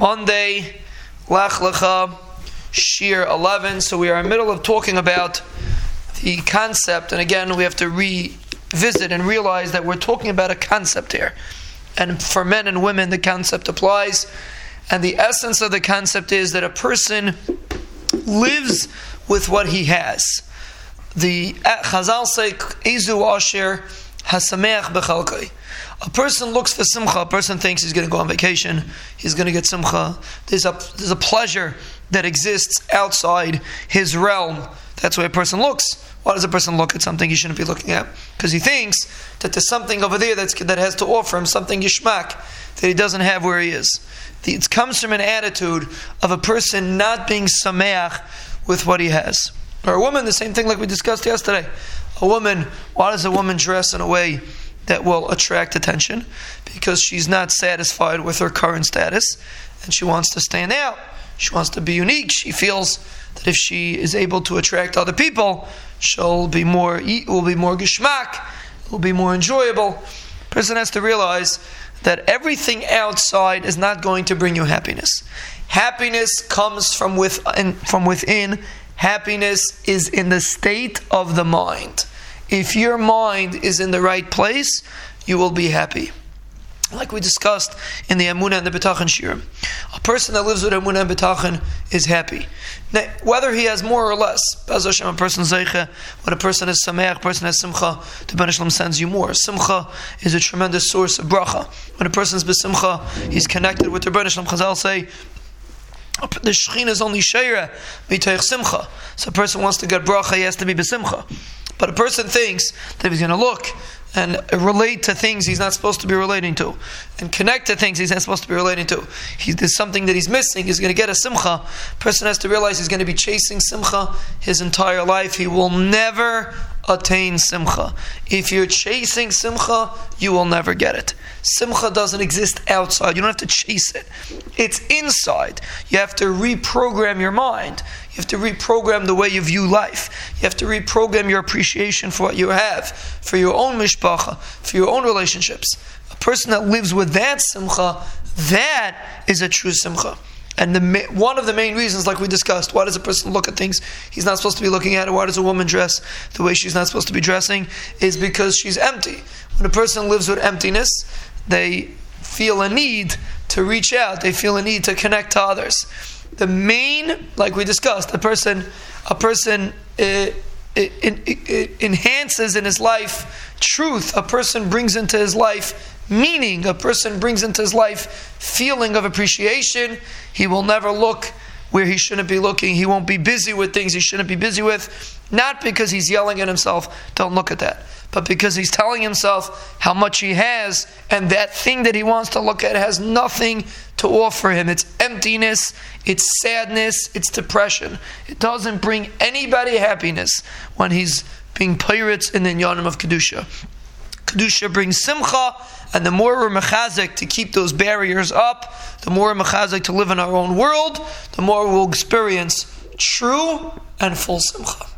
Monday, Lech Lecha, Shiur 11. So we are in the middle of talking about the concept, and again, we have to revisit and realize that we're talking about a concept here. And for men and women, the concept applies. And the essence of the concept is that a person lives with what he has. The uh, Chazal say, Ezu Asher Hasameach Bechalkai. A person looks for simcha. A person thinks he's going to go on vacation. He's going to get simcha. There's a there's a pleasure that exists outside his realm. That's why a person looks. Why does a person look at something he shouldn't be looking at? Because he thinks that there's something over there that's, that has to offer him something yishmak that he doesn't have where he is. It comes from an attitude of a person not being sameach with what he has. Or a woman, the same thing like we discussed yesterday. A woman, why does a woman dress in a way that will attract attention because she's not satisfied with her current status and she wants to stand out. She wants to be unique. She feels that if she is able to attract other people, she'll be more will be more geschmack, will be more enjoyable. Person has to realize that everything outside is not going to bring you happiness. Happiness comes from within, from within. Happiness is in the state of the mind. If your mind is in the right place, you will be happy. Like we discussed in the Emunah and the Bitachon Shiur, a person that lives with Emunah and Bitachon is happy. Now, whether he has more or less, Baz Hashem, a person zeiche, when a person is sameach, a person has simcha, the Ben sends you more. Simcha is a tremendous source of bracha. When a person is besimcha, he's connected with the Ben Shalom. Chazal say, the Shekhinah is only sheira, mitoich simcha. So a person wants to get bracha, he has to be besimcha. But a person thinks that he's going to look and relate to things he's not supposed to be relating to, and connect to things he's not supposed to be relating to. He, there's something that he's missing. He's going to get a simcha. Person has to realize he's going to be chasing simcha his entire life. He will never attain simcha. If you're chasing simcha, you will never get it. Simcha doesn't exist outside. You don't have to chase it. It's inside. You have to reprogram your mind. You have to reprogram the way you view life. You have to reprogram your appreciation for what you have, for your own mishpacha, for your own relationships. A person that lives with that simcha, that is a true simcha. And the, one of the main reasons, like we discussed, why does a person look at things he's not supposed to be looking at, or why does a woman dress the way she's not supposed to be dressing, is because she's empty. When a person lives with emptiness, they feel a need to reach out, they feel a need to connect to others. The main, like we discussed, a person, a person it, it, it enhances in his life truth. A person brings into his life meaning. A person brings into his life feeling of appreciation. He will never look where he shouldn't be looking. He won't be busy with things he shouldn't be busy with. Not because he's yelling at himself, don't look at that, but because he's telling himself how much he has, and that thing that he wants to look at has nothing to offer him. It's emptiness, it's sadness, it's depression. It doesn't bring anybody happiness when he's being pirates in the Inyanim of Kedusha. Kedusha brings simcha, and the more we're mechazik to keep those barriers up, the more we're mechazik to live in our own world, the more we'll experience true and full simcha.